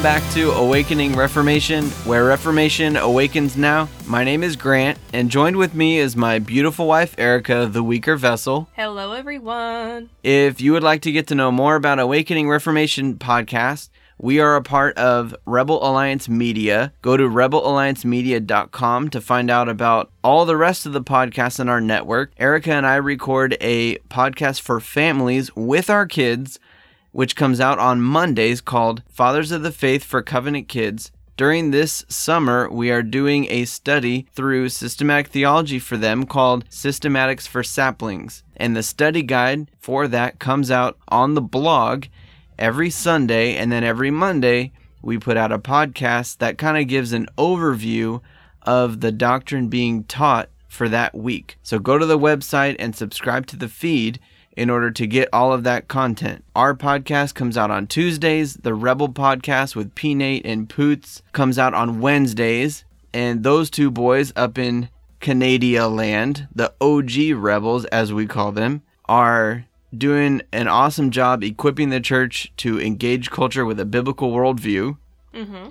Welcome back to Awakening Reformation, where Reformation awakens now. My name is Grant, and joined with me is my beautiful wife, Erica, the weaker vessel. Hello, everyone. If you would like to get to know more about Awakening Reformation podcast, we are a part of Rebel Alliance Media. Go to rebelalliancemedia.com to find out about all the rest of the podcasts in our network. Erica and I record a podcast for families with our kids which comes out on Mondays called Fathers of the Faith for Covenant Kids. During this summer, we are doing a study through systematic theology for them called Systematics for Saplings. And the study guide for that comes out on the blog every Sunday, and then every Monday, we put out a podcast that kind of gives an overview of the doctrine being taught for that week. So go to the website and subscribe to the feed in order to get all of that content. Our podcast comes out on Tuesdays. The Rebel podcast with P Nate and Poots comes out on Wednesdays. And those two boys up in Canada land, the OG Rebels, as we call them, are doing an awesome job equipping the church to engage culture with a biblical worldview. Mm-hmm.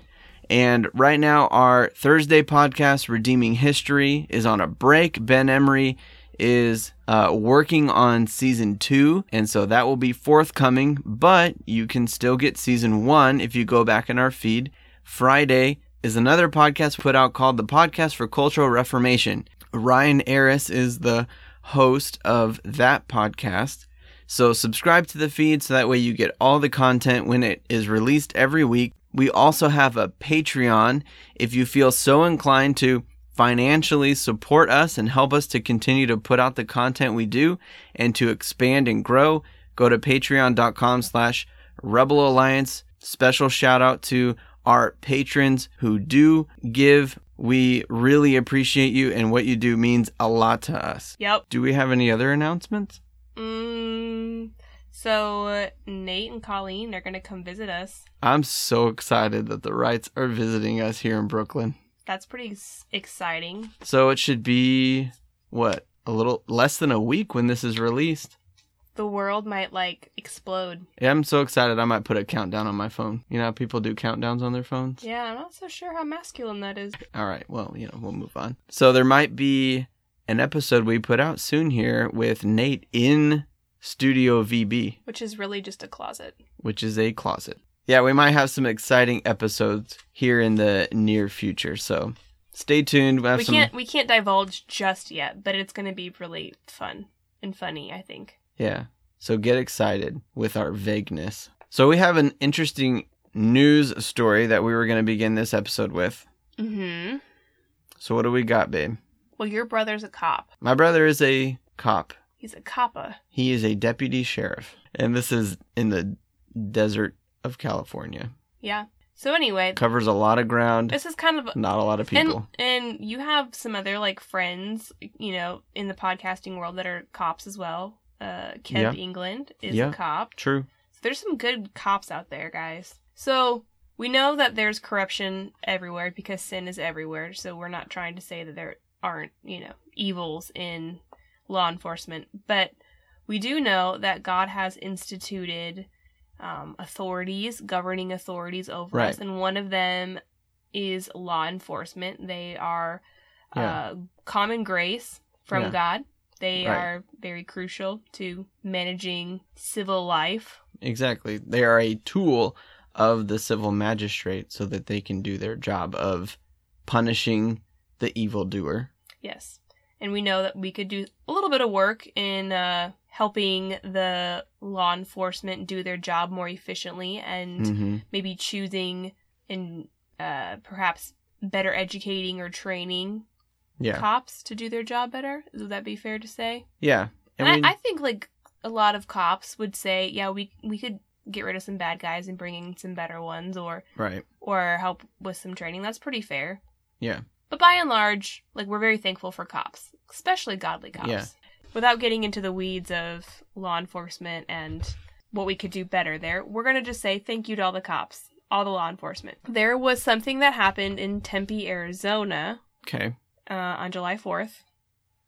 And right now, our Thursday podcast, Redeeming History, is on a break. Ben Emery is uh, working on season two, and so that will be forthcoming. But you can still get season one if you go back in our feed. Friday is another podcast put out called the Podcast for Cultural Reformation. Ryan Aris is the host of that podcast. So subscribe to the feed so that way you get all the content when it is released every week. We also have a Patreon if you feel so inclined to financially support us and help us to continue to put out the content we do and to expand and grow, go to patreon.com slash rebel alliance. Special shout out to our patrons who do give. We really appreciate you and what you do means a lot to us. Yep. Do we have any other announcements? Mm, so uh, Nate and Colleen are gonna come visit us. I'm so excited that the Wrights are visiting us here in Brooklyn. That's pretty exciting. So it should be what a little less than a week when this is released. The world might like explode. Yeah, I'm so excited. I might put a countdown on my phone. You know how people do countdowns on their phones? Yeah, I'm not so sure how masculine that is. All right. Well, you know, we'll move on. So there might be an episode we put out soon here with Nate in Studio VB, Which is really just a closet. which is a closet. Yeah, we might have some exciting episodes here in the near future. So stay tuned. We'll We some can't we can't divulge just yet, but it's gonna be really fun and funny. I think. Yeah. So get excited with our vagueness. So we have an interesting news story that we were going to begin this episode with. Mm-hmm. So what do we got, babe? Well, your brother's a cop. My brother is a cop. He's a coppa. He is a deputy sheriff. And this is in the desert of California. Yeah. So anyway, Covers a lot of ground, this is kind of not a lot of people. And and you have some other like friends, you know, in the podcasting world that are cops as well. Uh, Kev Yeah. England is Yeah. a cop. True. So there's some good cops out there, guys. So we know that there's corruption everywhere because sin is everywhere. So we're not trying to say that there aren't, you know, evils in law enforcement, but we do know that God has instituted um, authorities, governing authorities over Right. us, and one of them is law enforcement. They are Yeah. uh, common grace from Yeah. God. They Right. are very crucial to managing civil life. Exactly. They are a tool of the civil magistrate so that they can do their job of punishing the evildoer. Yes. And we know that we could do a little bit of work in uh, helping the law enforcement do their job more efficiently and hmm maybe choosing and uh, perhaps better educating or training Yeah. cops to do their job better. Would that be fair to say? Yeah. And, And I, I think like a lot of cops would say, yeah, we we could get rid of some bad guys and bring in some better ones, or right. or help with some training. That's pretty fair. Yeah. But by and large, like we're very thankful for cops, especially godly cops. Yeah. Without getting into the weeds of law enforcement and what we could do better there, we're gonna just say thank you to all the cops. all the law enforcement. There was something that happened in Tempe, Arizona Okay, uh, on July 4th,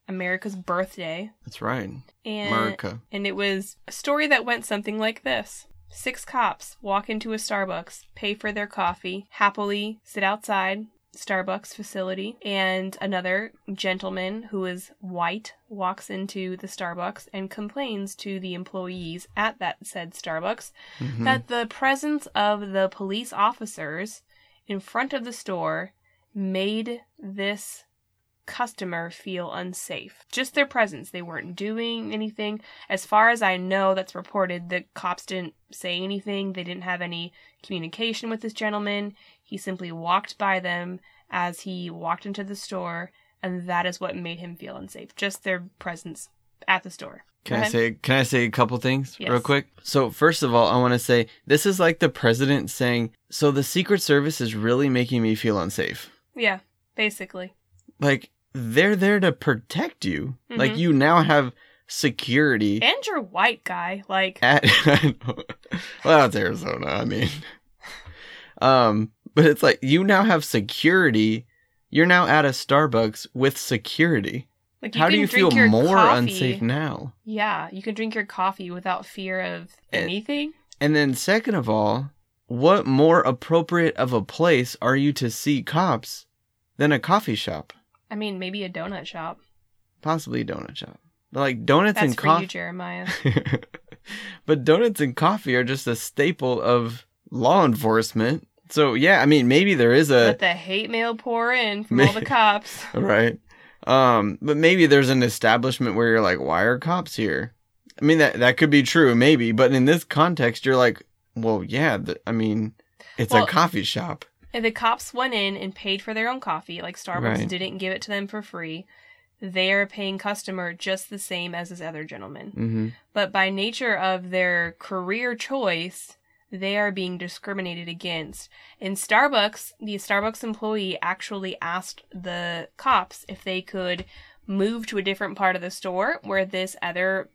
America's birthday. that's right. And, America. and it was a story that went something like this. Six cops walk into a Starbucks, pay for their coffee, happily sit outside Starbucks facility, and another gentleman who is white walks into the Starbucks and complains to the employees at that said Starbucks Mhm. that the presence of the police officers in front of the store made this customer feel unsafe. Just their presence. They weren't doing anything. As far as I know, that's reported, the cops didn't say anything. They didn't have any communication with this gentleman. He simply walked by them as he walked into the store, and that is what made him feel unsafe. Just their presence at the store. Can I say can I say a couple things real Yes. quick? So first of all, I want to say this is like the president saying, "So the Secret Service is really making me feel unsafe." Yeah, basically. Like they're there to protect you. Like Mhm. you now have security And you're white guy. Like, at well, it's Arizona. I mean, um, but it's like you now have security. You're now at a Starbucks with security. like How do you feel more coffee- unsafe now? Yeah, you can drink your coffee without fear of And- anything. And then, second of all, what more appropriate of a place are you to see cops than a coffee shop? I mean, maybe a donut shop. Possibly a donut shop. But like donuts That's and coffee. Jeremiah. but donuts and coffee are just a staple of law enforcement. So yeah, I mean, maybe there is a Let the hate mail pour in from all the cops. right. Um, but maybe there's an establishment where you're like, why are cops here? I mean, that that could be true, maybe. But in this context, you're like, well, yeah. th- I mean, it's Well, a coffee shop. If the cops went in and paid for their own coffee, like Starbucks Right. didn't give it to them for free, they are a paying customer just the same as this other gentleman. hmm But by nature of their career choice, they are being discriminated against. In Starbucks, the Starbucks employee actually asked the cops if they could move to a different part of the store where this other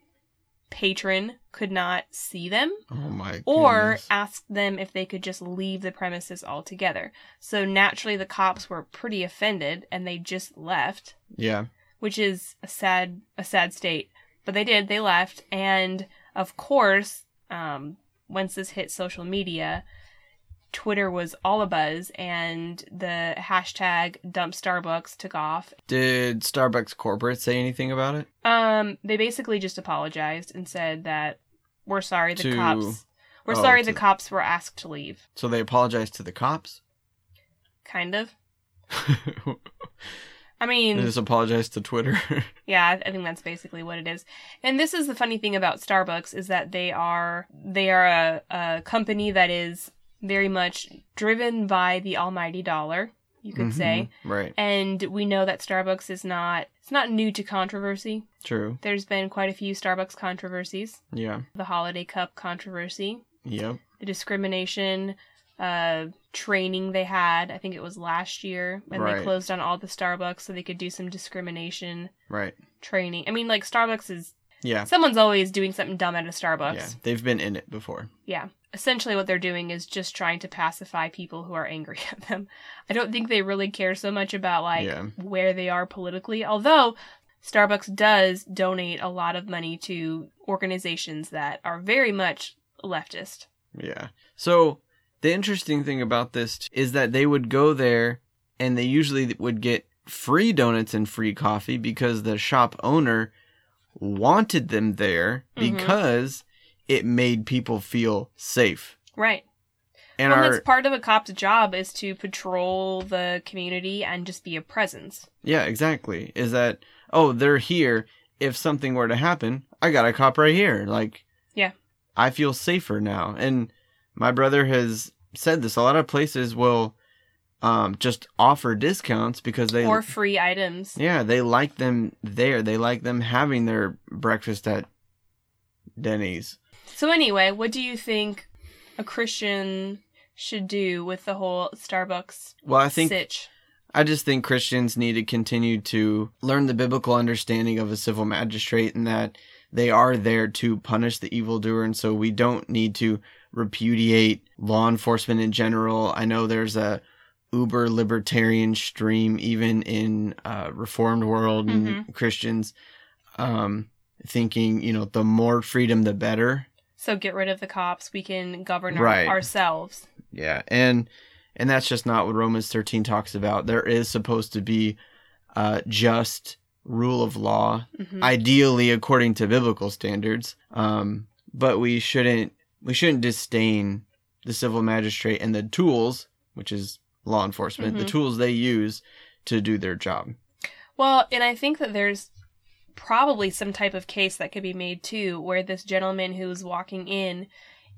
patron could not see them Oh my. or asked them if they could just leave the premises altogether. So naturally the cops were pretty offended and they just left yeah. which is a sad a sad state. But they did, they left, and of course, um, once this hit social media, Twitter was all a buzz, and the hashtag Dump Starbucks took off. Did Starbucks corporate say anything about it? Um, they basically just apologized and said that we're sorry the To- cops. We're oh, sorry to- the cops were asked to leave. So they apologized to the cops. Kind of. I mean, just apologize to Twitter. Yeah, I think that's basically what it is. And this is the funny thing about Starbucks is that they are they are a, a company that is very much driven by the almighty dollar, you could say. Mhm. Right. And we know that Starbucks is not it's not new to controversy. True. There's been quite a few Starbucks controversies. Yeah. The holiday cup controversy, Yep. the discrimination uh training they had, I think it was last year when Right. they closed on all the Starbucks so they could do some discrimination Right. training. I mean like Starbucks is Yeah. Someone's always doing something dumb at a Starbucks. Yeah. They've been in it before. Yeah, essentially, what they're doing is just trying to pacify people who are angry at them. I don't think they really care so much about, like, Yeah. where they are politically. Although, Starbucks does donate a lot of money to organizations that are very much leftist. Yeah. So the interesting thing about this is that they would go there and they usually would get free donuts and free coffee because the shop owner wanted them there Mhm. because it made people feel safe. Right. And well, our that's part of a cop's job is to patrol the community and just be a presence. Yeah, exactly. Is that oh, they're here. If something were to happen, I got a cop right here. Like Yeah. I feel safer now. And my brother has said this. A lot of places will um just offer discounts because they or free items. Yeah, they like them there. They like them having their breakfast at Denny's. So anyway, what do you think a Christian should do with the whole Starbucks Well, I think sitch? I just think Christians need to continue to learn the biblical understanding of a civil magistrate and that they are there to punish the evildoer. And so we don't need to repudiate law enforcement in general. I know there's a uber libertarian stream even in uh, reformed world and Christians um, thinking, you know, the more freedom the better. So get rid of the cops. We can govern Right. our, ourselves. Yeah, and and that's just not what Romans 13 talks about. There is supposed to be uh, just rule of law, Mhm. ideally according to biblical standards. Um, but we shouldn't we shouldn't disdain the civil magistrate and the tools, which is law enforcement, the Mhm. tools they use to do their job. Well, and I think that there's probably some type of case that could be made too, where this gentleman who's walking in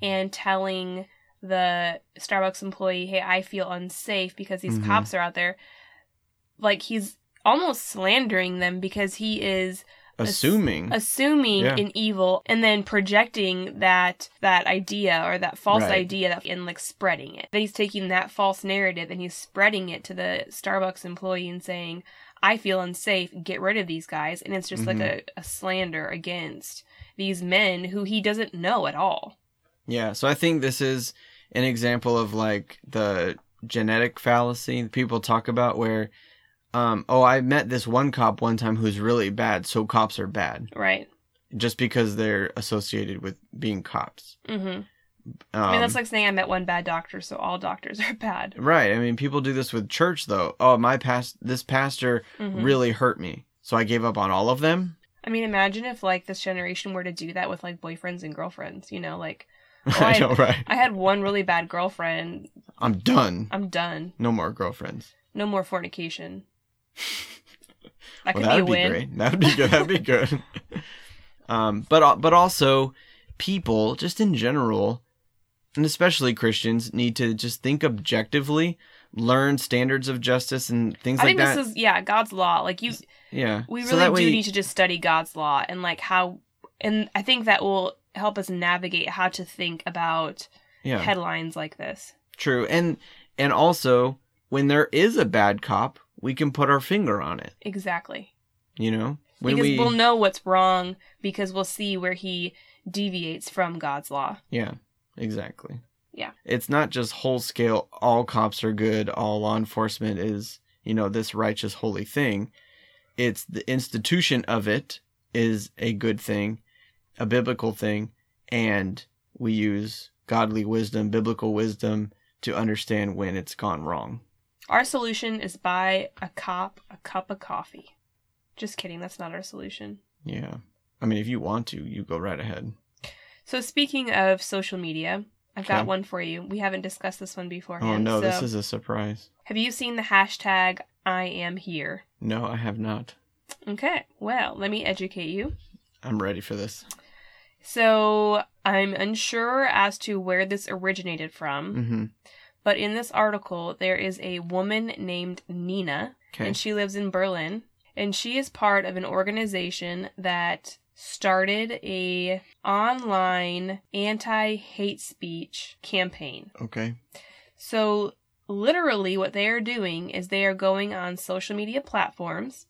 and telling the Starbucks employee, "Hey, I feel unsafe because these Mhm. cops are out there," like he's almost slandering them because he is Assuming, assuming Yeah. an evil and then projecting that that idea or that false Right. idea and like spreading it. Then he's taking that false narrative and he's spreading it to the Starbucks employee and saying, "I feel unsafe. Get rid of these guys." And it's just like Mhm. a, a slander against these men who he doesn't know at all. Yeah, so I think this is an example of like the genetic fallacy that people talk about where um oh I met this one cop one time who's really bad, so cops are bad Right. just because they're associated with being cops. Mm-hmm. Um, I mean, that's like saying I met one bad doctor, so all doctors are bad. right. I mean, people do this with church though. Oh, my past this pastor Mhm. really hurt me, so I gave up on all of them. I mean, imagine if like this generation were to do that with like boyfriends and girlfriends. You know, like I I- know, right? I had one really bad girlfriend. I'm done. I'm done. No more girlfriends. No more fornication. That could be a be win. great. That'd be good. That'd be good. um, but but also, people just in general, and especially Christians, need to just think objectively, learn standards of justice and things I like that. I think this is yeah, God's law. Like you, yeah, we So really that do way- need to just study God's law and like how, and I think that will help us navigate how to think about Yeah, headlines like this. true. And and also, when there is a bad cop, we can put our finger on it. Exactly. You know, when because we we'll know what's wrong because we'll see where he deviates from God's law. Yeah, exactly. Yeah. It's not just whole scale, all cops are good, all law enforcement is, you know, this righteous, holy thing. It's the institution of it is a good thing, a biblical thing, and we use godly wisdom, biblical wisdom to understand when it's gone wrong. Our solution is buy a cop a cup of coffee. Just kidding, that's not our solution. Yeah. I mean, if you want to, you go right ahead. So speaking of social media, I've got one for you. We haven't discussed this one beforehand. Oh, no, this is a surprise. Have you seen the hashtag I am here? No, I have not. Okay, well, let me educate you. I'm ready for this. So, I'm unsure as to where this originated from, hmm but in this article, there is a woman named Nina, Okay. and she lives in Berlin, and she is part of an organization that started a online anti-hate speech campaign. Okay. So, literally, what they are doing is they are going on social media platforms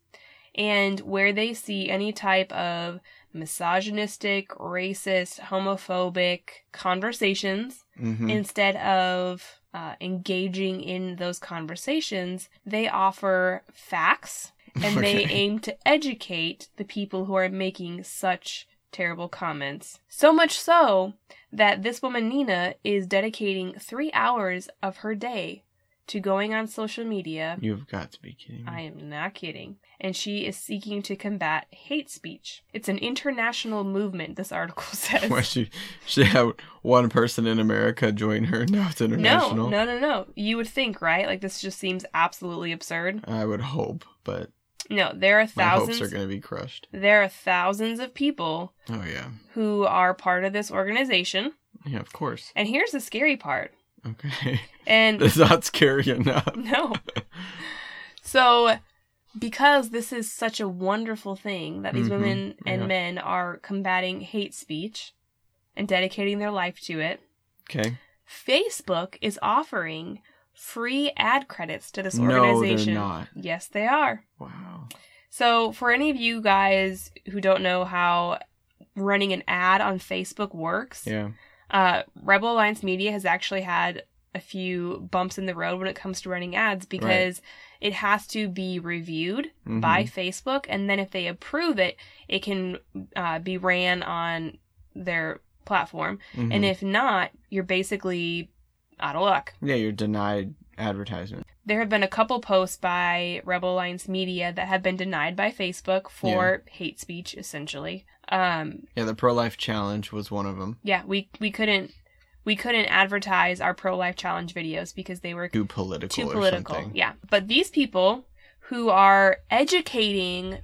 and where they see any type of misogynistic, racist, homophobic conversations, hmm instead of uh, engaging in those conversations, they offer facts and they aim to educate the people who are making such terrible comments. So much so that this woman, Nina, is dedicating three hours of her day to going on social media. You've got to be kidding me. I am not kidding. And she is seeking to combat hate speech. It's an international movement, this article says. Why she she had one person in America join her? No, it's international. no, no, no. no. You would think, right? Like this just seems absolutely absurd. I would hope, but No, there are thousands. my hopes are going to be crushed. There are thousands of people Oh yeah, who are part of this organization. yeah, of course. And here's the scary part. Okay, And that's not scary enough. no. So because this is such a wonderful thing that these Mhm, women and yeah. men are combating hate speech and dedicating their life to it, Okay, Facebook is offering free ad credits to this organization. no, they're not. Yes, they are. Wow. So, for any of you guys who don't know how running an ad on Facebook works, Yeah. Uh, Rebel Alliance Media has actually had a few bumps in the road when it comes to running ads because it has to be reviewed Mhm. by Facebook, and then if they approve it, it can uh, be ran on their platform. Mhm. And if not, you're basically out of luck. yeah, you're denied advertisement. There have been a couple posts by Rebel Alliance Media that have been denied by Facebook for hate speech, essentially. Um, Yeah, the pro life challenge was one of them. yeah, we we couldn't we couldn't advertise our pro life challenge videos because they were Too political. too or political. something. Yeah. But these people who are educating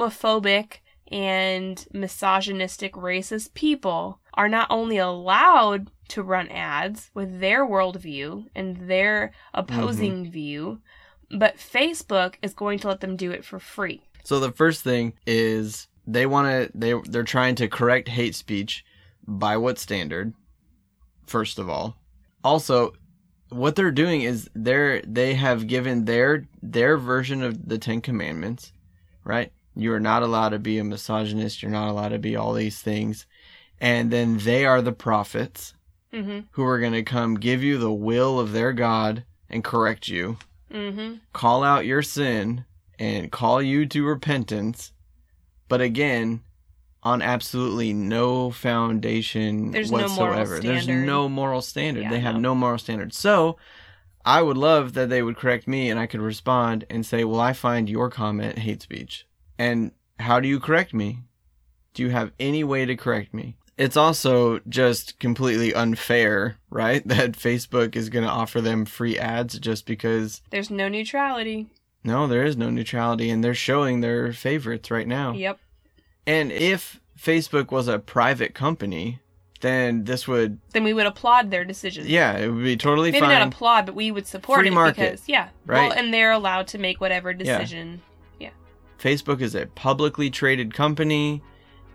homophobic and misogynistic racist people are not only allowed to run ads with their worldview and their opposing Mm-hmm. view, but Facebook is going to let them do it for free. So the first thing is they want to they they're trying to correct hate speech by what standard? First of all. Also, what they're doing is they're they have given their their version of the 10 commandments, right? You are not allowed to be a misogynist, you're not allowed to be all these things. And then they are the prophets Mm-hmm. who are going to come give you the will of their God and correct you Mm-hmm. call out your sin and call you to repentance, but again, on absolutely no foundation There's no whatsoever. There's standard. no moral standard. Yeah, they have no. no moral standard. So, I would love that they would correct me and I could respond and say, "Well, I find your comment hate speech." And how do you correct me? Do you have any way to correct me? It's also just completely unfair, right? That Facebook is going to offer them free ads just because There's no neutrality. No, there is no neutrality, and they're showing their favorites right now. Yep. And if Facebook was a private company, then this would, Then we would applaud their decision. yeah, it would be totally fine. Maybe fine. not applaud, but we would support Free it market, because yeah, right? Well, and they're allowed to make whatever decision. Yeah. Facebook is a publicly traded company,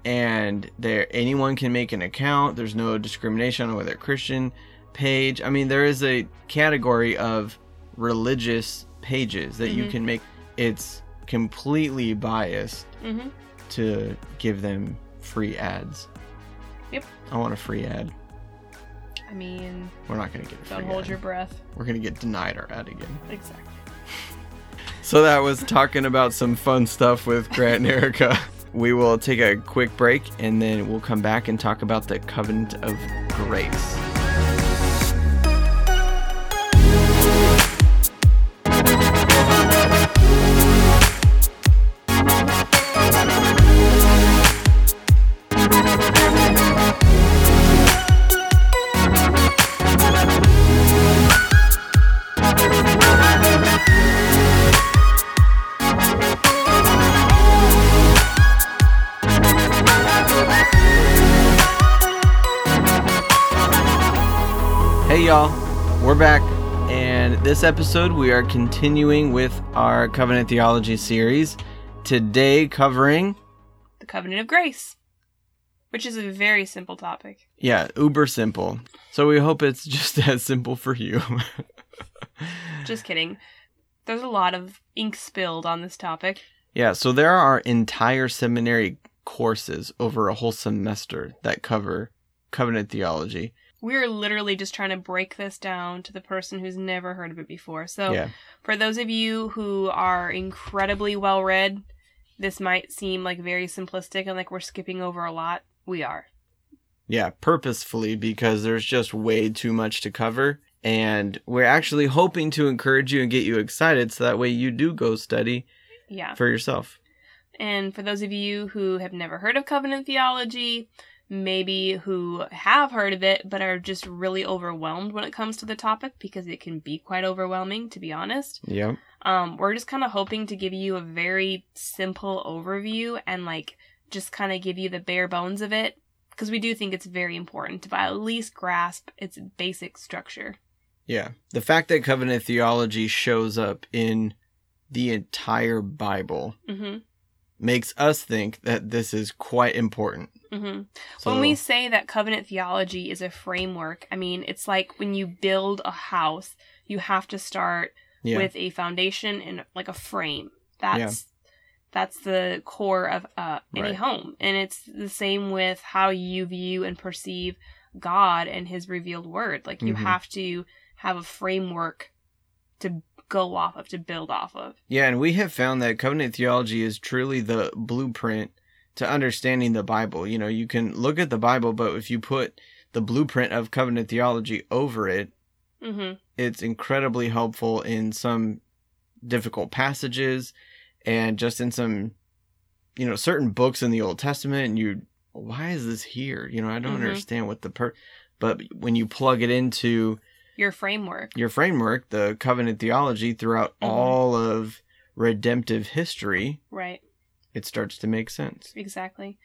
and there anyone can make an account. There's no discrimination on whether Christian page. I mean, there is a category of religious pages that you Mhm. can make. It's completely biased Mm-hmm. to give them free ads. Yep. I want a free ad. I mean, We're not gonna get a free don't hold ad. your breath. We're gonna get denied our ad again. Exactly. So that was talking about some fun stuff with Grant and Erica. We will take a quick break and then we'll come back and talk about the covenant of grace. Episode we are continuing with our covenant theology series. Today covering The covenant of grace, which is a very simple topic. yeah, uber simple. So we hope it's just as simple for you. Just kidding. There's a lot of ink spilled on this topic. Yeah, so there are entire seminary courses over a whole semester that cover covenant theology. We're literally just trying to break this down to the person who's never heard of it before. So, Yeah. for those of you who are incredibly well read, this might seem like very simplistic and like we're skipping over a lot. We are. Yeah, purposefully because there's just way too much to cover. And we're actually hoping to encourage you and get you excited so that way you do go study Yeah. for yourself. And for those of you who have never heard of covenant theology, maybe who have heard of it but are just really overwhelmed when it comes to the topic because it can be quite overwhelming, to be honest. Yep. Um, we're just kind of hoping to give you a very simple overview and like just kind of give you the bare bones of it because we do think it's very important to at least grasp its basic structure. Yeah. The fact that covenant theology shows up in the entire Bible hmm makes us think that this is quite important. hmm So, when we say that covenant theology is a framework, I mean, it's like when you build a house, you have to start yeah. with a foundation and like a frame. That's that's the core of uh, any Right. home, and it's the same with how you view and perceive God and his revealed word. Like you Mhm. have to have a framework to go off of, to build off of. Yeah, and we have found that covenant theology is truly the blueprint to understanding the Bible. You know, you can look at the Bible, but if you put the blueprint of covenant theology over it, hmm it's incredibly helpful in some difficult passages and just in some you know certain books in the old testament and you why is this here you know i don't Mhm. understand what the per but when you plug it into Your framework. your framework the covenant theology throughout Mhm. all of redemptive history Right. it starts to make sense Exactly.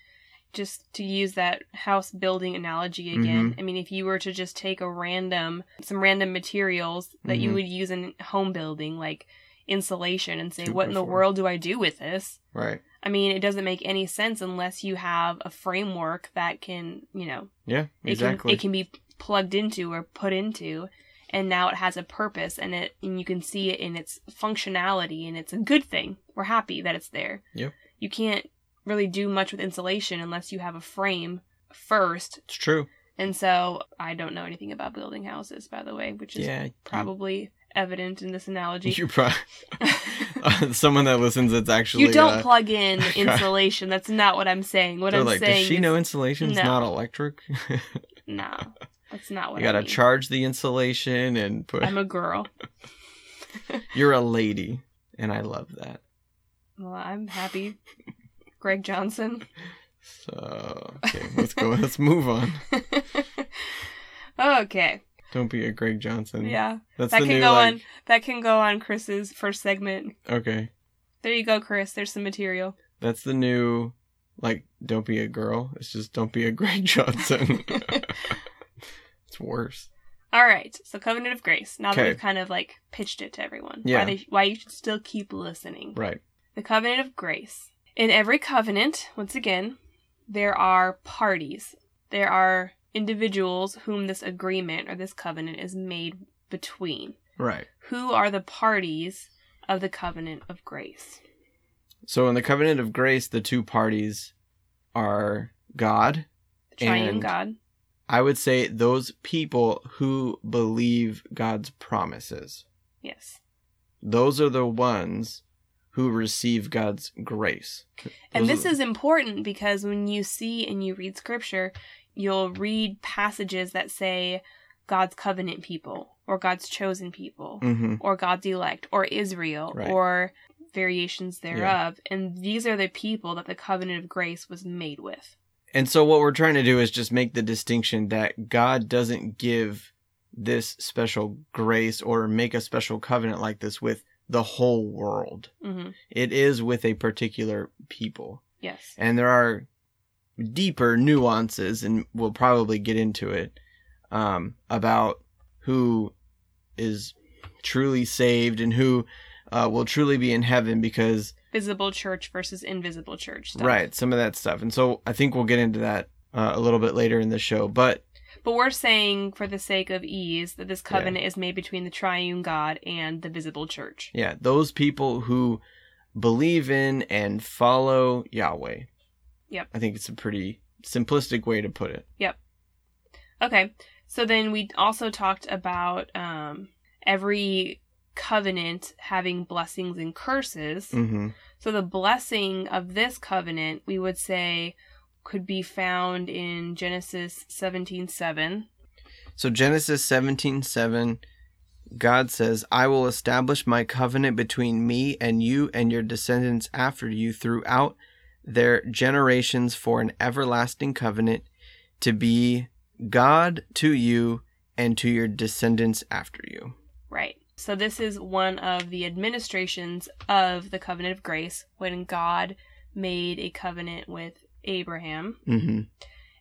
Just to use that house building analogy again. I mean, if you were to just take a random, some random materials that you Mhm. would use in home building, like insulation, and say, what in the world do I do with this? right I mean, it doesn't make any sense unless you have a framework that can, you know, yeah it exactly can it can be plugged into or put into and now it has a purpose and it and you can see it in its functionality and it's a good thing. We're happy that it's there. Yep. you can't really do much with insulation unless you have a frame first. It's true. And so i don't know anything about building houses by the way which is yeah you- probably evident in this analogy. You probably someone that listens that's actually you don't uh, plug in insulation. That's not what i'm saying. What i'm like saying does she is, know insulation's No. not electric? No that's not what you I gotta mean. charge the insulation and put i'm a girl you're a lady and i love that Well, I'm happy. Greg Johnson. so okay let's go let's move on okay. don't be a greg johnson Yeah. that's That the can new go like on that can go on Chris's first segment. okay There you go, Chris. There's some material. that's the new like don't be a girl it's just don't be a greg johnson it's worse All right. So Covenant of Grace. Now that Okay. we've kind of like pitched it to everyone. Yeah. Why they why you should still keep listening. right The Covenant of Grace. In every covenant, once again, there are parties. There are individuals whom this agreement or this covenant is made between. right Who are the parties of the covenant of grace? so in the covenant of grace the two parties are god The triune And- God. I would say those people who believe God's promises. Yes. Those are the ones who receive God's grace. And this are- is important because when you see and you read scripture, you'll read passages that say God's covenant people or God's chosen people Mhm. or God's elect or Israel Right. or variations thereof. And these are the people that the covenant of grace was made with. And so what we're trying to do is just make the distinction that God doesn't give this special grace or make a special covenant like this with the whole world. hmm It is with a particular people. Yes. and there are deeper nuances and we'll probably get into it um, about who is truly saved and who uh, will truly be in heaven because Visible church versus invisible church. Stuff. right some of that stuff and so i think we'll get into that uh, a little bit later in the show but But we're saying, for the sake of ease, that this covenant is made between the triune God and the visible church. yeah those people who believe in and follow yahweh Yep. i think it's a pretty simplistic way to put it Yep. Okay, so then we also talked about um, every covenant having blessings and curses. hmm So the blessing of this covenant, we would say, could be found in Genesis seventeen seven. So Genesis 17:7 God says, "I will establish my covenant between me and you and your descendants after you throughout their generations for an everlasting covenant to be God to you and to your descendants after you." Right. So this is one of the administrations of the covenant of grace when God made a covenant with Abraham. Mhm.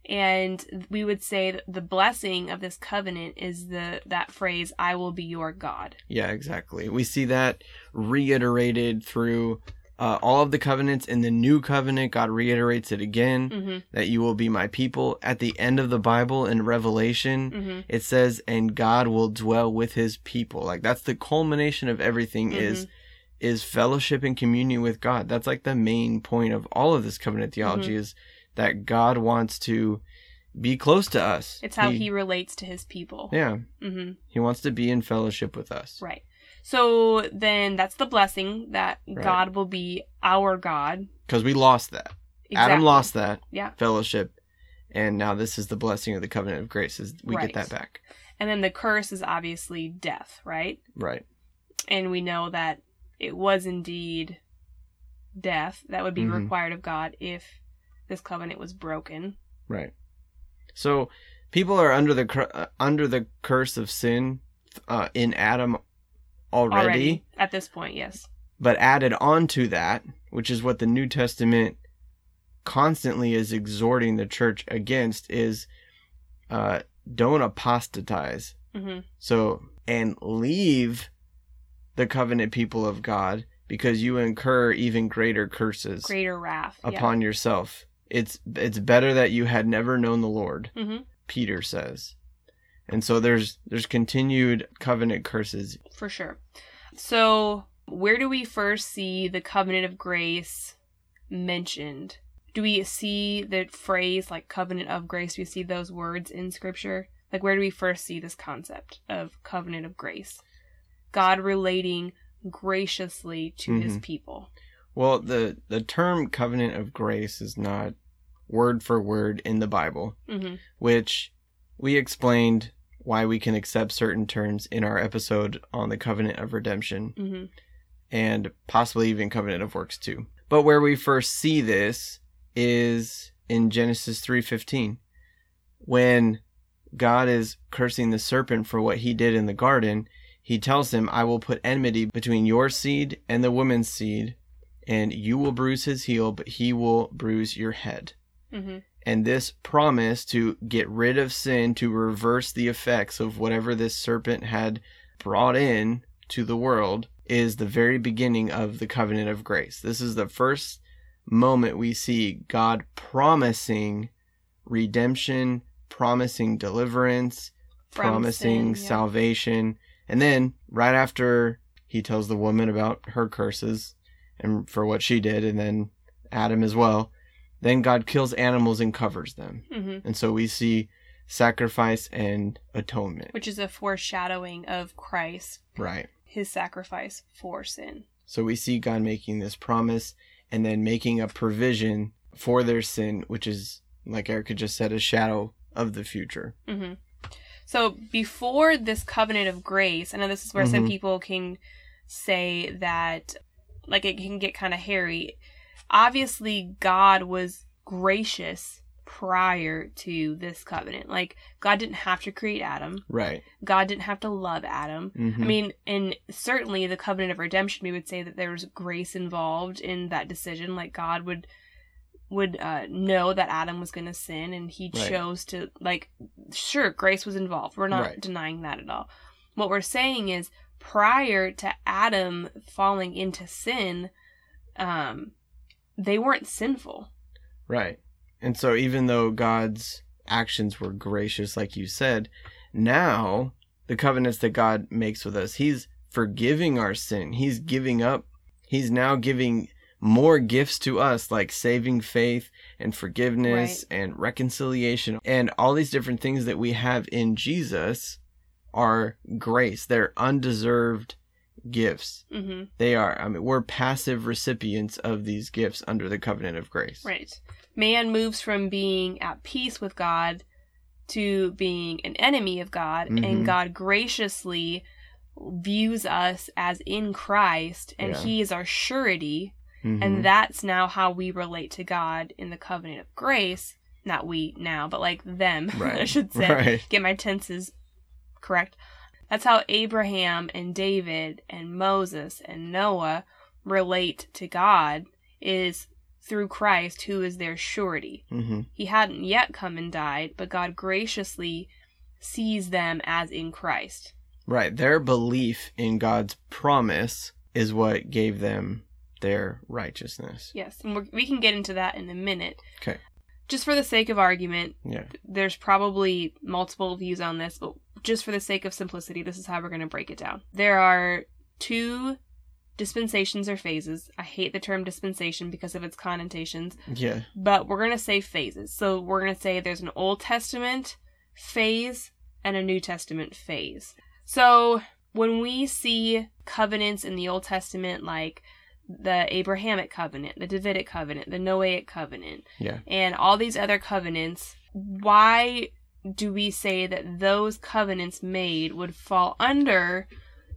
And we would say that the blessing of this covenant is the that phrase, I will be your God. Yeah, exactly. We see that reiterated through uh, all of the covenants in the new covenant. God reiterates it again hmm that you will be my people. At the end of the Bible in Revelation, hmm it says and god will dwell with his people like that's the culmination of everything Mm-hmm. is is fellowship and communion with god that's like the main point of all of this covenant theology Mm-hmm. is that god wants to be close to us. It's how he, relates to his people. Yeah, hmm he wants to be in fellowship with us. Right. So then that's the blessing that Right. God will be our God. Because we lost that. Adam lost that Yeah. fellowship, and now this is the blessing of the covenant of grace. Is we Right. get that back. And then the curse is obviously death, right? Right. And we know that it was indeed death that would be Mhm. required of God if this covenant was broken. Right. So people are under the cur- uh, under the curse of sin uh, in Adam already, At this point, yes. but added on to that, which is what the New Testament constantly is exhorting the church against, is uh, don't apostatize. hmm So and leave the covenant people of God because you incur even greater curses Greater wrath. upon yourself. It's it's better that you had never known the Lord. Yeah. hmm Peter says. And so there's there's continued covenant curses. For sure. So, where do we first see the covenant of grace mentioned? Do we see the phrase like covenant of grace? Do we see those words in scripture? Like, where do we first see this concept of covenant of grace? God relating graciously to his Mhm. people. Well, the the term covenant of grace is not word for word in the Bible, hmm which we explained why we can accept certain terms in our episode on the covenant of redemption hmm and possibly even covenant of works too. But where we first see this is in Genesis 3:15 when God is cursing the serpent for what he did in the garden, he tells him, "I will put enmity between your seed and the woman's seed, and you will bruise his heel, but he will bruise your head." hmm And this promise to get rid of sin, to reverse the effects of whatever this serpent had brought in to the world, is the very beginning of the covenant of grace. This is the first moment we see God promising redemption, promising deliverance, From promising sin, yeah. salvation. And then, right after he tells the woman about her curses and for what she did, and then Adam as well, then God kills animals and covers them. hmm And so we see sacrifice and atonement. Which is a foreshadowing of Christ, Right. his sacrifice for sin. So we see God making this promise and then making a provision for their sin, which is, like Erica just said, a shadow of the future. hmm So before this covenant of grace, I know this is where some Mhm. people can say that, like, it can get kind of hairy. Obviously, God was gracious prior to this covenant. Like, God didn't have to create Adam. Right. God didn't have to love Adam. Mhm. I mean, and certainly the covenant of redemption, we would say that there was grace involved in that decision. Like God would would uh, know that Adam was going to sin, and he Right. chose to like. Sure, grace was involved. We're not Right. denying that at all. What we're saying is, prior to Adam falling into sin, um, they weren't sinful. Right. And so even though God's actions were gracious, like you said, now the covenants that God makes with us, He's forgiving our sin. He's giving up. He's now giving more gifts to us, like saving faith and forgiveness and reconciliation and all these different things that we have in Jesus are grace. They're undeserved gifts. hmm They are. I mean, we're passive recipients of these gifts under the covenant of grace. Right. Man moves from being at peace with God to being an enemy of God, Mhm. and God graciously views us as in Christ, and Yeah. He is our surety, Mhm. and that's now how we relate to God in the covenant of grace. Not we now, but like them, Right. I should say. Right. Get my tenses correct. That's how Abraham and David and Moses and Noah relate to God is through Christ, who is their surety. hmm He hadn't yet come and died, but God graciously sees them as in Christ. Right. Their belief in God's promise is what gave them their righteousness. Yes, and we can get into that in a minute. Okay. Just for the sake of argument, Yeah. there's probably multiple views on this, but just for the sake of simplicity, this is how we're going to break it down. There are two dispensations or phases. I hate the term dispensation because of its connotations, Yeah. but we're going to say phases. So we're going to say there's an Old Testament phase and a New Testament phase. So when we see covenants in the Old Testament, like the Abrahamic covenant, the Davidic covenant, the Noahic covenant, Yeah. and all these other covenants, why do we say that those covenants made would fall under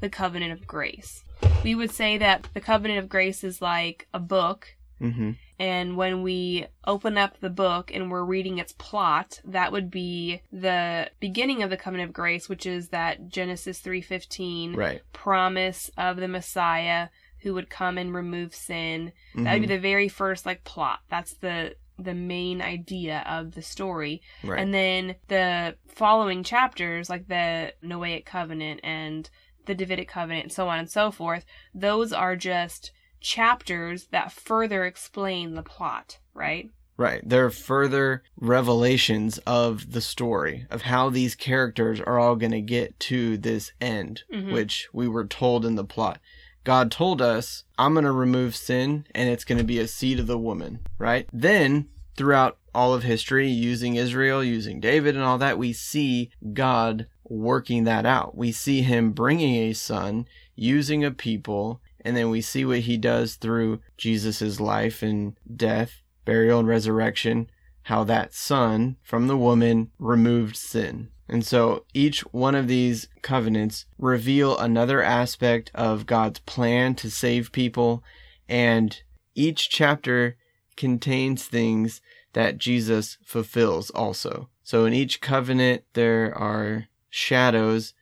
the covenant of grace? We would say that the covenant of grace is like a book Mm-hmm. and when we open up the book and we're reading its plot that would be the beginning of the covenant of grace which is that genesis 3.15 Right. promise of the messiah who would come and remove sin that would be the very first like plot that's the the main idea of the story Right. and then the following chapters, like the Noahic covenant and the Davidic covenant and so on and so forth, those are just chapters that further explain the plot, right? Right. There are further revelations of the story of how these characters are all going to get to this end, Mhm. which we were told in the plot. God told us, I'm going to remove sin and it's going to be a seed of the woman, right? Then, throughout all of history, using Israel, using David and all that, we see God working that out. We see him bringing a son, using a people, and then we see what he does through Jesus' life and death, burial, and resurrection, how that son from the woman removed sin. And so each one of these covenants reveal another aspect of God's plan to save people, and each chapter contains things that Jesus fulfills also. So in each covenant, there are shadows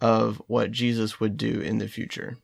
of what Jesus would do in the future.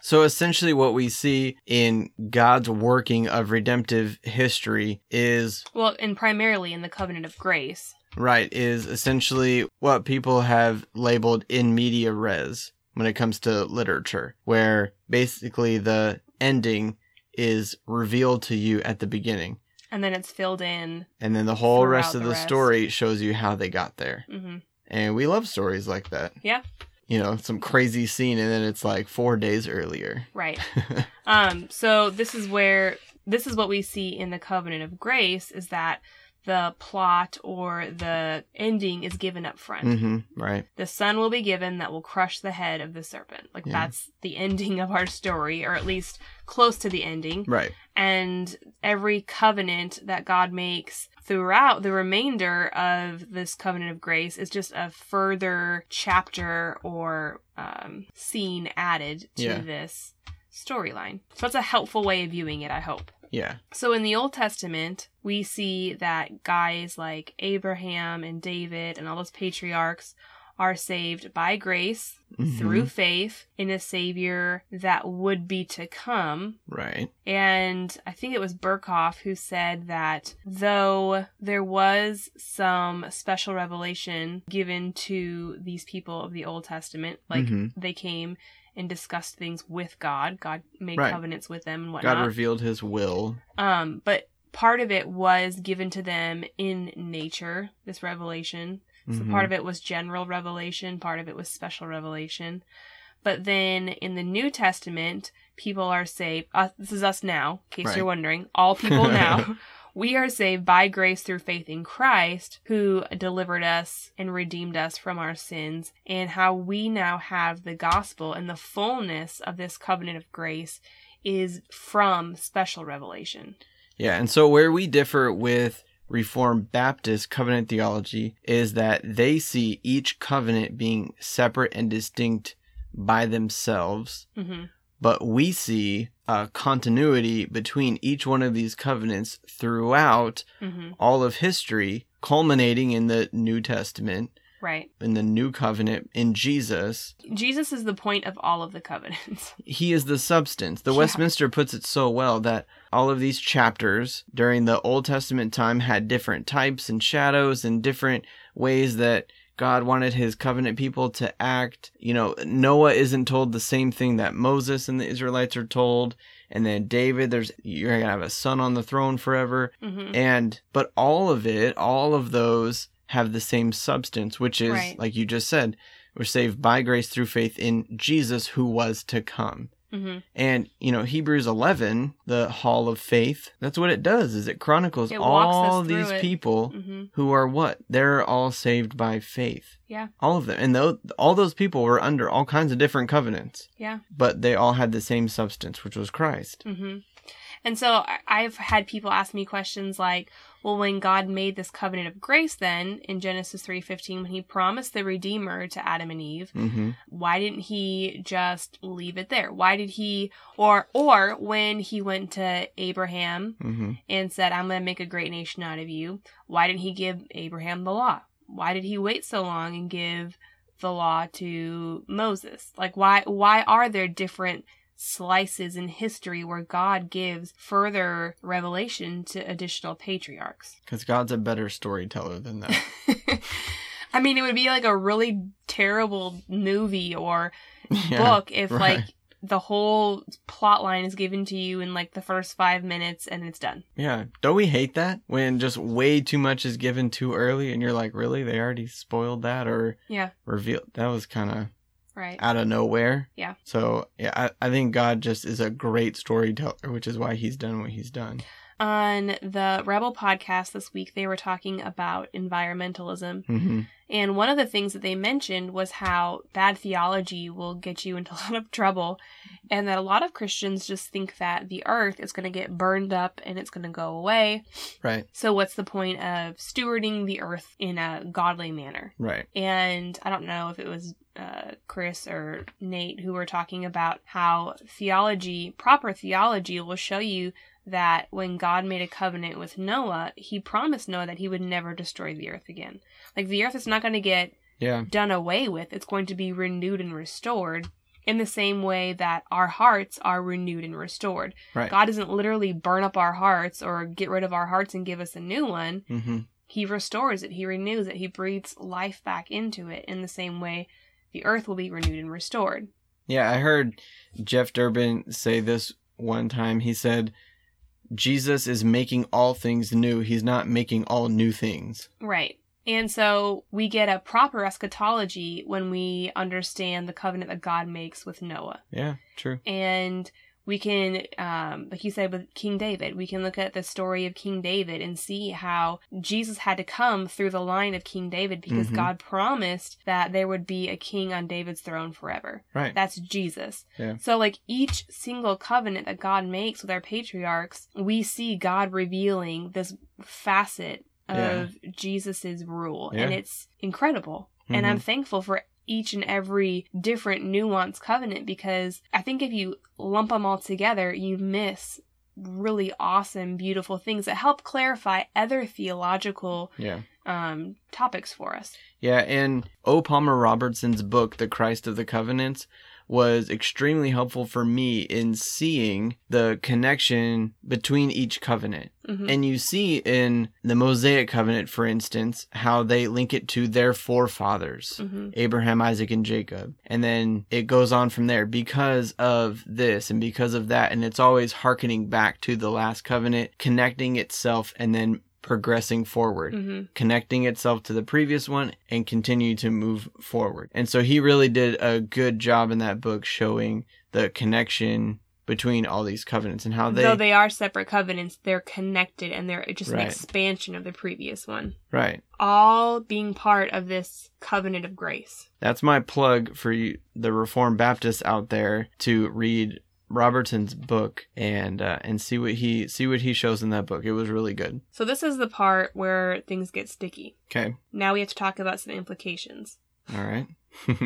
So essentially, what we see in God's working of redemptive history is Well, and primarily in the covenant of grace. Right is essentially what people have labeled in media res when it comes to literature, where basically the ending is revealed to you at the beginning, And then it's filled in. and then the whole rest of the the rest. story shows you how they got there. hmm And we love stories like that. Yeah. You know, some crazy scene, and then it's like four days earlier. Right. Um, so this is where this is what we see in the covenant of grace is that the plot or the ending is given up front. hmm right. The son will be given that will crush the head of the serpent. Like Yeah. that's the ending of our story, or at least close to the ending. Right. And every covenant that God makes throughout the remainder of this covenant of grace is just a further chapter or um, scene added to Yeah. this storyline. So that's a helpful way of viewing it, I hope. Yeah. So in the Old Testament, we see that guys like Abraham and David and all those patriarchs are saved by grace Mhm. through faith in a savior that would be to come. Right. And I think it was Berkhof who said that though there was some special revelation given to these people of the Old Testament, like Mhm. they came and discussed things with God, God made Right. covenants with them and whatnot. God revealed his will. Um, but part of it was given to them in nature, this revelation. So Mhm. part of it was general revelation, part of it was special revelation. But then in the New Testament, people are saved. Uh, this is us now, in case Right. you're wondering. All people now. we are saved by grace through faith in Christ, who delivered us and redeemed us from our sins, and how we now have the gospel and the fullness of this covenant of grace is from special revelation. Yeah, and so where we differ with Reformed Baptist covenant theology is that they see each covenant being separate and distinct by themselves, hmm but we see a continuity between each one of these covenants throughout hmm all of history, culminating in the New Testament, Right. in the new covenant in Jesus. Jesus is the point of all of the covenants. He is the substance. The Yeah. Westminster puts it so well that all of these chapters during the Old Testament time had different types and shadows and different ways that God wanted his covenant people to act. You know, Noah isn't told the same thing that Moses and the Israelites are told. And then David, there's you're gonna have a son on the throne forever. hmm And but all of it, all of those have the same substance, which is Right. like you just said, we're saved by grace through faith in Jesus who was to come. Hmm And, you know, Hebrews 11, the hall of faith, that's what it does is it chronicles It all these it. people hmm who are what? They're all saved by faith. Yeah. All of them. And tho- all those people were under all kinds of different covenants, Yeah. but they all had the same substance, which was Christ. hmm And so I've had people ask me questions like, well, when God made this covenant of grace, then in Genesis three fifteen, when He promised the Redeemer to Adam and Eve, hmm why didn't He just leave it there? Why did He, or or when He went to Abraham hmm and said, "I'm going to make a great nation out of you," why didn't He give Abraham the law? Why did He wait so long and give the law to Moses? Like, why why are there different slices in history where God gives further revelation to additional patriarchs? Because God's a better storyteller than that. I mean, it would be like a really terrible movie or yeah. book if right. like the whole plot line is given to you in like the first five minutes and it's done. Yeah. Don't we hate that? When just way too much is given too early and you're like, really? They already spoiled that or Yeah. revealed? That was kind of Right. out of nowhere. Yeah. So, yeah, I, I think God just is a great storyteller, which is why he's done what he's done. On the Rebel podcast this week, they were talking about environmentalism. hmm And one of the things that they mentioned was how bad theology will get you into a lot of trouble, and that a lot of Christians just think that the earth is going to get burned up and it's going to go away. Right. So, what's the point of stewarding the earth in a godly manner? Right. And I don't know if it was uh, Chris or Nate who were talking about how theology, proper theology, will show you that when God made a covenant with Noah, he promised Noah that he would never destroy the earth again. Like the earth is not going to get Yeah. done away with, it's going to be renewed and restored. In the same way that our hearts are renewed and restored. Right. God doesn't literally burn up our hearts or get rid of our hearts and give us a new one hmm he restores it, he renews it, he breathes life back into it in the same way the earth will be renewed and restored. Yeah. I heard Jeff Durbin say this one time. He said, Jesus is making all things new. He's not making all new things. Right. And so we get a proper eschatology when we understand the covenant that God makes with Noah. Yeah. True. And we can, um, like you said with King David, we can look at the story of King David and see how Jesus had to come through the line of King David because Mhm. God promised that there would be a king on David's throne forever. Right. That's Jesus. Yeah. So, like each single covenant that God makes with our patriarchs, we see God revealing this facet of Jesus's rule, and it's incredible. And I'm Mhm. thankful for each and every different nuanced covenant because I think if you lump them all together, you miss really awesome, beautiful things that help clarify other theological Yeah. um, topics for us. Yeah, and O. Palmer Robertson's book, The Christ of the Covenants, was extremely helpful for me in seeing the connection between each covenant. Mhm. And you see in the Mosaic covenant, for instance, how they link it to their forefathers. hmm Abraham, Isaac, and Jacob. And then it goes on from there because of this and because of that. And it's always hearkening back to the last covenant, connecting itself, and then progressing forward hmm connecting itself to the previous one and continue to move forward. And so he really did a good job in that book showing the connection between all these covenants and how they Though they are separate covenants, they're connected and they're just Right. an expansion of the previous one. right. All being part of this covenant of grace. That's my plug for you, the Reformed Baptists out there to read Robertson's book and uh, and see what he see what he shows in that book. It was really good. So this is the part where things get sticky. Okay. Now we have to talk about some implications. All right.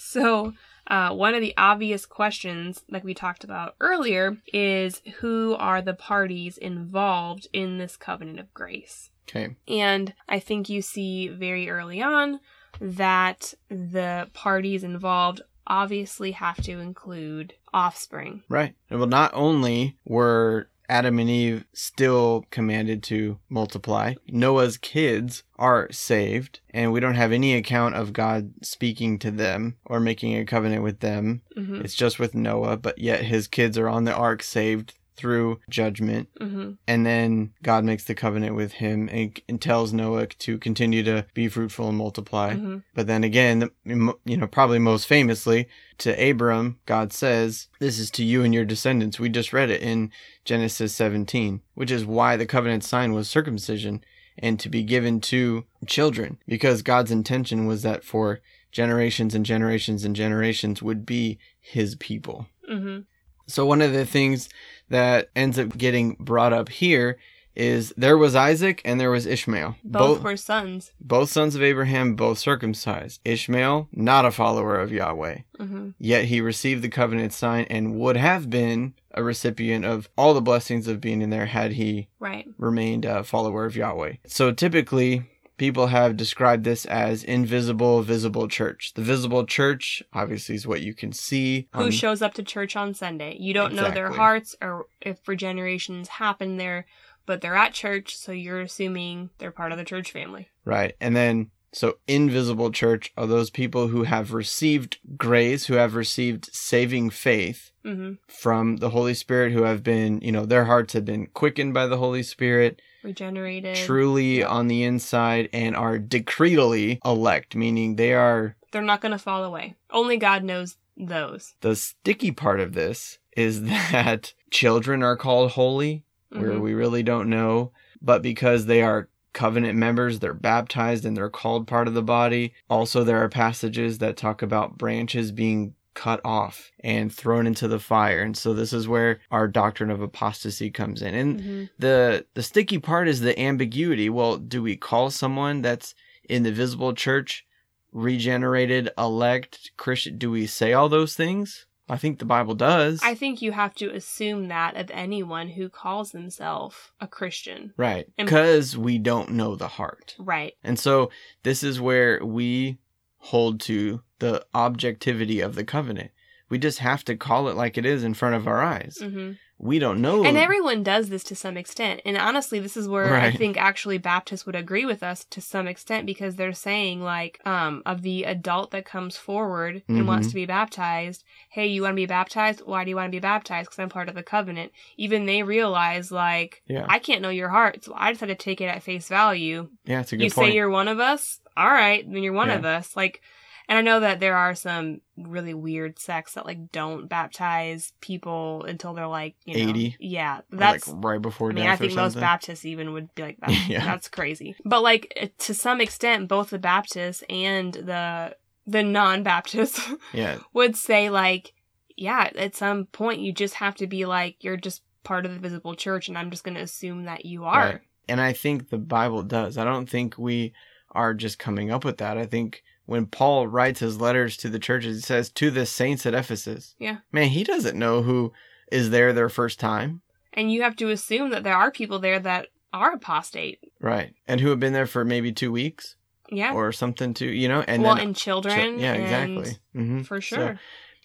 So, uh, one of the obvious questions, like we talked about earlier, is who are the parties involved in this covenant of grace? okay. And I think you see very early on that the parties involved obviously have to include offspring. Right. Well, not only were Adam and Eve still commanded to multiply, Noah's kids are saved, and we don't have any account of God speaking to them or making a covenant with them. hmm It's just with Noah, but yet his kids are on the ark saved through judgment. Mm-hmm. And then God makes the covenant with him and, and tells Noah to continue to be fruitful and multiply. Mm-hmm. But then again, you know, probably most famously to Abram, God says, This is to you and your descendants. We just read it in Genesis 17, which is why the covenant sign was circumcision and to be given to children, because God's intention was that for generations and generations and generations would be his people. Mm-hmm. So one of the things that ends up getting brought up here is there was Isaac and there was Ishmael. Both, were sons. both sons of Abraham, both circumcised. Ishmael, not a follower of Yahweh. Mm-hmm. Yet he received the covenant sign and would have been a recipient of all the blessings of being in there had he Right. remained a follower of Yahweh. So typically, people have described this as invisible, visible church. The visible church, obviously, is what you can see. Who Um, shows up to church on Sunday? You don't know their hearts or if regenerations happen there, but they're at church, so you're assuming they're part of the church family. Right. And then, so invisible church are those people who have received grace, who have received saving faith Mm-hmm. from the Holy Spirit, who have been, you know, their hearts have been quickened by the Holy Spirit, Regenerated. truly on the inside, and are decretally elect, meaning they are. They're not going to fall away. Only God knows those. The sticky part of this is that children are called holy, where Mhm. we really don't know, but because they are covenant members, they're baptized and they're called part of the body. Also, there are passages that talk about branches being cut off and thrown into the fire. And so this is where our doctrine of apostasy comes in. And Mhm. the the sticky part is the ambiguity. Well, do we call someone that's in the visible church regenerated, elect, Christian? Do we say all those things? I think the Bible does. I think you have to assume that of anyone who calls themselves a Christian. Right. Because we don't know the heart. Right. And so this is where we hold to the objectivity of the covenant. We just have to call it like it is in front of our eyes. hmm We don't know. And everyone does this to some extent. And honestly, this is where I think actually Baptists would agree with us to some extent because they're saying like um of the adult that comes forward and wants Mhm. to be baptized, hey, you want to be baptized? Why do you want to be baptized? Because I'm part of the covenant. Even they realize like Yeah. I can't know your heart, so I just had to take it at face value. yeah, it's a good point. You point. say you're one of us? All right, then you're one Yeah. of us. Like and I know that there are some really weird sects that like don't baptize people until they're like, you know, 80? Yeah, that's like right before I mean, I think most. Baptists even would be like, that's, Yeah. that's crazy. But like eh, to some extent, both the Baptists and the the non-Baptists yeah, would say like, yeah, at some point you just have to be like, you're just part of the visible church, and I'm just going to assume that you are. Right. and I think the Bible does. I don't think we are just coming up with that. I think when Paul writes his letters to the churches, he says to the saints at Ephesus. Yeah. Man, he doesn't know who is there their first time. And you have to assume that there are people there that are apostate. Right. And who have been there for maybe two weeks Yeah. or something too, you know? And well, then and children. yeah, and- exactly. hmm For sure.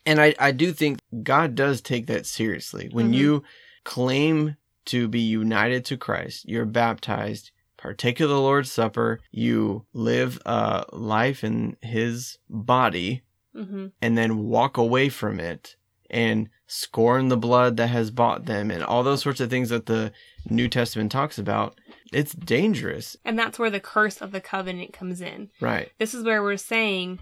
and I, I do think God does take that seriously. When Mhm. you claim to be united to Christ, you're baptized, partake of the Lord's Supper, you live a life in his body, hmm and then walk away from it and scorn the blood that has bought them and all those sorts of things that the New Testament talks about. It's dangerous. And that's where the curse of the covenant comes in. Right. This is where we're saying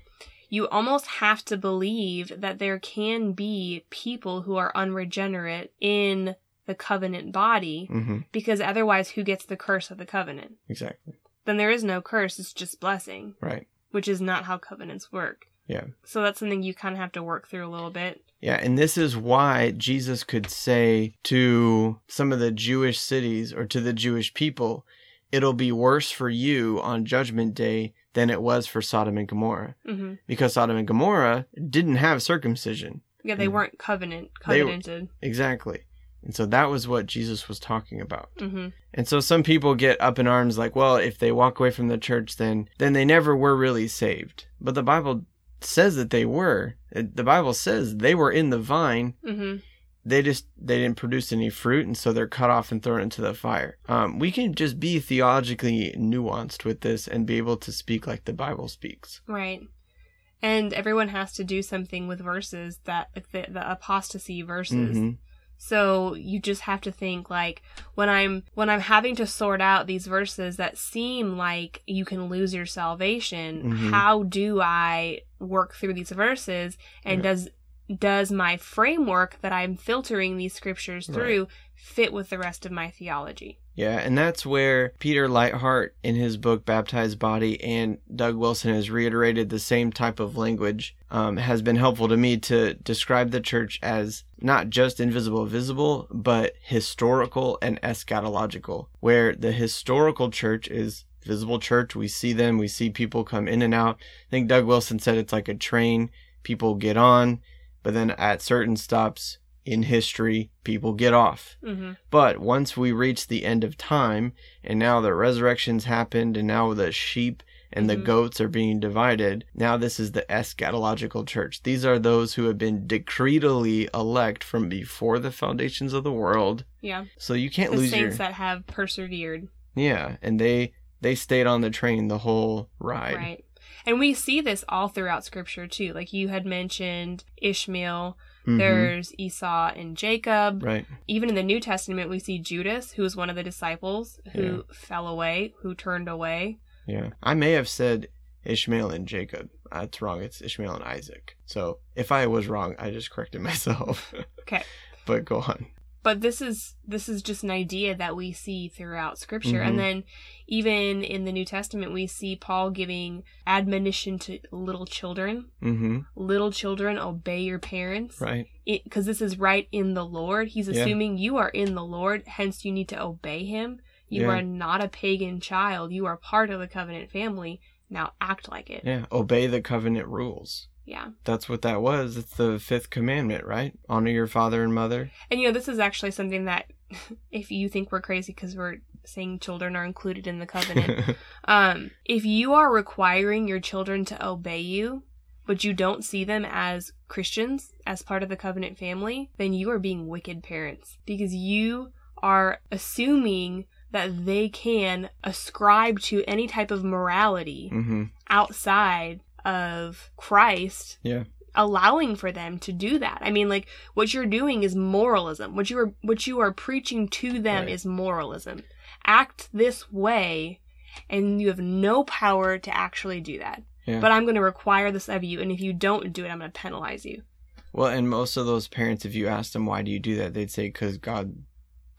you almost have to believe that there can be people who are unregenerate in the covenant body hmm because otherwise who gets the curse of the covenant? Exactly. Then there is no curse, it's just blessing, Right. which is not how covenants work. Yeah. So that's something you kind of have to work through a little bit. Yeah, and this is why Jesus could say to some of the Jewish cities or to the Jewish people, it'll be worse for you on judgment day than it was for Sodom and Gomorrah. hmm Because Sodom and Gomorrah didn't have circumcision. Yeah, they Mhm. weren't covenant They covenanted. Exactly. And so that was what Jesus was talking about. hmm And so some people get up in arms like, well, if they walk away from the church then then they never were really saved. But the Bible says that they were. The Bible says they were in the vine hmm they just they didn't produce any fruit and so they're cut off and thrown into the fire um, we can just be theologically nuanced with this and be able to speak like the bible speaks Right. And everyone has to do something with verses that the, the apostasy verses. Mhm. So you just have to think like when I'm when I'm having to sort out these verses that seem like you can lose your salvation, Mhm. how do I work through these verses and does does my framework that I'm filtering these scriptures Right. through fit with the rest of my theology? Yeah, and that's where Peter Leithart in his book Baptized Body and Doug Wilson has reiterated the same type of language um, has been helpful to me to describe the church as not just invisible, visible, but historical and eschatological, where the historical church is visible church. We see them, we see people come in and out. I think Doug Wilson said it's like a train. People get on, but then at certain stops in history, people get off. Mm-hmm. But once we reach the end of time, and now the resurrection's happened, and now the sheep and the Mhm. goats are being divided, now this is the eschatological church. These are those who have been decretally elect from before the foundations of the world. Yeah, So you can't the lose saints your that have persevered. yeah, and they they stayed on the train the whole ride. Right. And we see this all throughout scripture too. Like you had mentioned Ishmael, Mhm. there's Esau and Jacob. right. Even in the New Testament, we see Judas, who was one of the disciples who Yeah. fell away, who turned away. Yeah. I may have said Ishmael and Jacob. That's wrong. It's Ishmael and Isaac. So if I was wrong, I just corrected myself. Okay. but go on. But this is this is just an idea that we see throughout scripture. Mhm. And then even in the New Testament, we see Paul giving admonition to little children. Mm-hmm. Little children, obey your parents. Right. because this is right in the Lord. He's Yeah. assuming you are in the Lord, hence you need to obey him. You Yeah. are not a pagan child. You are part of the covenant family. Now act like it. Yeah. Obey the covenant rules. Yeah. That's what that was. It's the fifth commandment, right? Honor your father and mother. And you know, this is actually something that if you think we're crazy because we're saying children are included in the covenant, um, if you are requiring your children to obey you, but you don't see them as Christians, as part of the covenant family, then you are being wicked parents because you are assuming that they can ascribe to any type of morality mm-hmm. outside of Christ Yeah. allowing for them to do that. I mean like what you're doing is moralism. What you are what you are preaching to them Right. is moralism. Act this way and you have no power to actually do that. Yeah. But I'm going to require this of you and if you don't do it I'm going to penalize you. Well, and most of those parents, if you asked them why do you do that, they'd say because God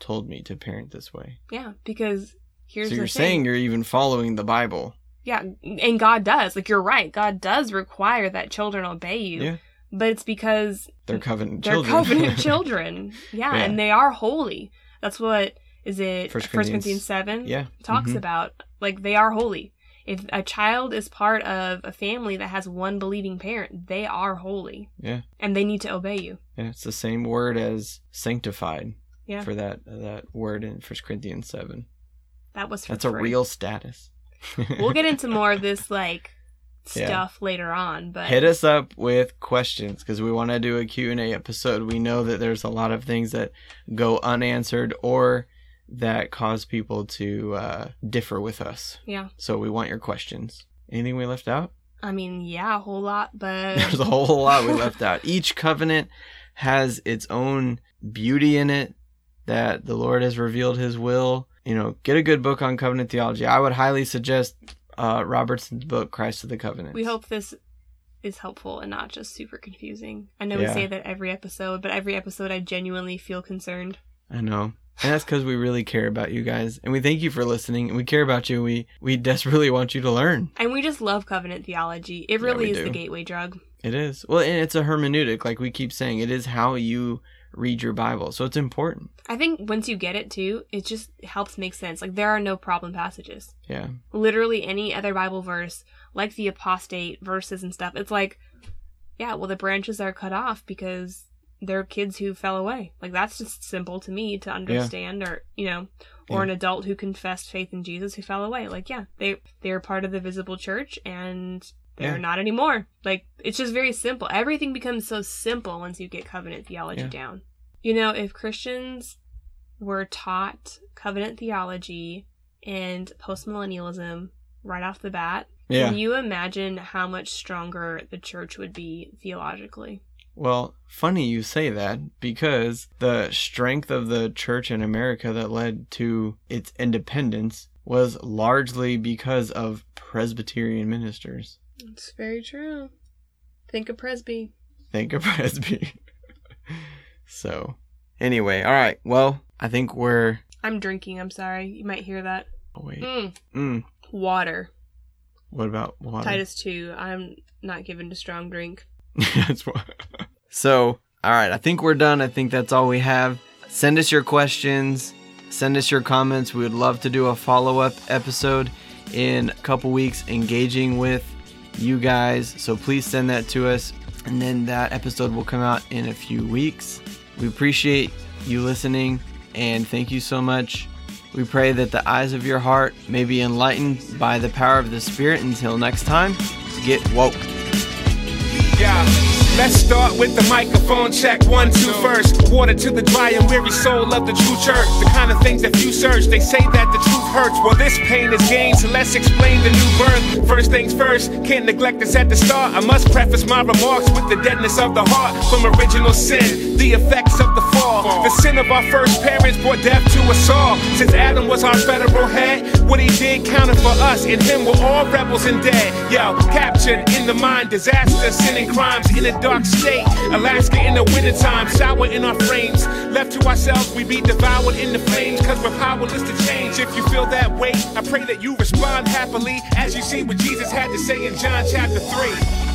told me to parent this way. Yeah, because here's so you're thing. saying you're even following the Bible. Yeah, and God does. Like you're right. God does require that children obey you. Yeah. But it's because They're covenant they're children. covenant children. Yeah, Yeah. and they are holy. That's what is it First First Corinthians- Corinthians 7 yeah. talks mhm. about like they are holy. If a child is part of a family that has one believing parent, they are holy. Yeah. And they need to obey you. Yeah, it's the same word as sanctified. Yeah. For that that word in First Corinthians seven. That was for That's a real status. We'll get into more of this like Yeah. stuff later on, but hit us up with questions because we want to do a q&a episode. We know that there's a lot of things that go unanswered or that cause people to uh, differ with us. Yeah. so we want your questions. Anything we left out? I mean, yeah, a whole lot, but there's a whole lot we left out. Each covenant has its own beauty in it that the lord has revealed his will you know get a good book on covenant theology i would highly suggest uh, robertson's book christ of the covenant We hope this is helpful and not just super confusing. I know we say that every episode, but every episode I genuinely feel concerned. I know. And that's because we really care about you guys. And we thank you for listening. And we care about you. We we desperately want you to learn. And we just love covenant theology. It really we is do. the gateway drug. It is. Well, and it's a hermeneutic, like we keep saying. It is how you read your Bible. So it's important. I think once you get it too, it just helps make sense. Like there are no problem passages. Yeah. Literally any other Bible verse, like the apostate verses and stuff, it's like, yeah, well the branches are cut off because they're kids who fell away. Like that's just simple to me to understand or you know, or Yeah. an adult who confessed faith in Jesus who fell away. Like, yeah, they they're part of the visible church and they're Yeah. not anymore. Like it's just very simple. Everything becomes so simple once you get covenant theology Yeah. down. You know, if Christians were taught covenant theology and postmillennialism right off the bat, Yeah. can you imagine how much stronger the church would be theologically? Well, funny you say that because the strength of the church in America that led to its independence was largely because of Presbyterian ministers. It's very true. Think of Presby. Think of Presby. so, anyway, all right. Well, I think we're. I'm drinking. I'm sorry. You might hear that. Oh, wait. Mm, Mm. water. What about water? Titus 2. I'm not given to strong drink. That's why. So, all right, I think we're done. I think that's all we have. Send us your questions, send us your comments. We would love to do a follow up episode in a couple weeks engaging with you guys. So, please send that to us, and then that episode will come out in a few weeks. We appreciate you listening, and thank you so much. We pray that the eyes of your heart may be enlightened by the power of the Spirit. Until next time, get woke. Let's start with the microphone check. One, two, first. Water to the dry and weary soul of the true church. The kind of things that few search. They say that the truth hurts. Well, this pain is gain, so let's explain the new birth. First things first, can't neglect this at the start. I must preface my remarks with the deadness of the heart from original sin, the effects of the fall. The sin of our first parents brought death to us all. Since Adam was our federal head, what he did counted for us. In him we're all rebels and dead. Yo, captured in the mind, disaster, sin and crimes in a dark state. Alaska in the wintertime, sour in our frames. Left to ourselves, we be devoured in the flames, cause we're powerless to change. If you feel that way, I pray that you respond happily as you see what Jesus had to say in John chapter 3.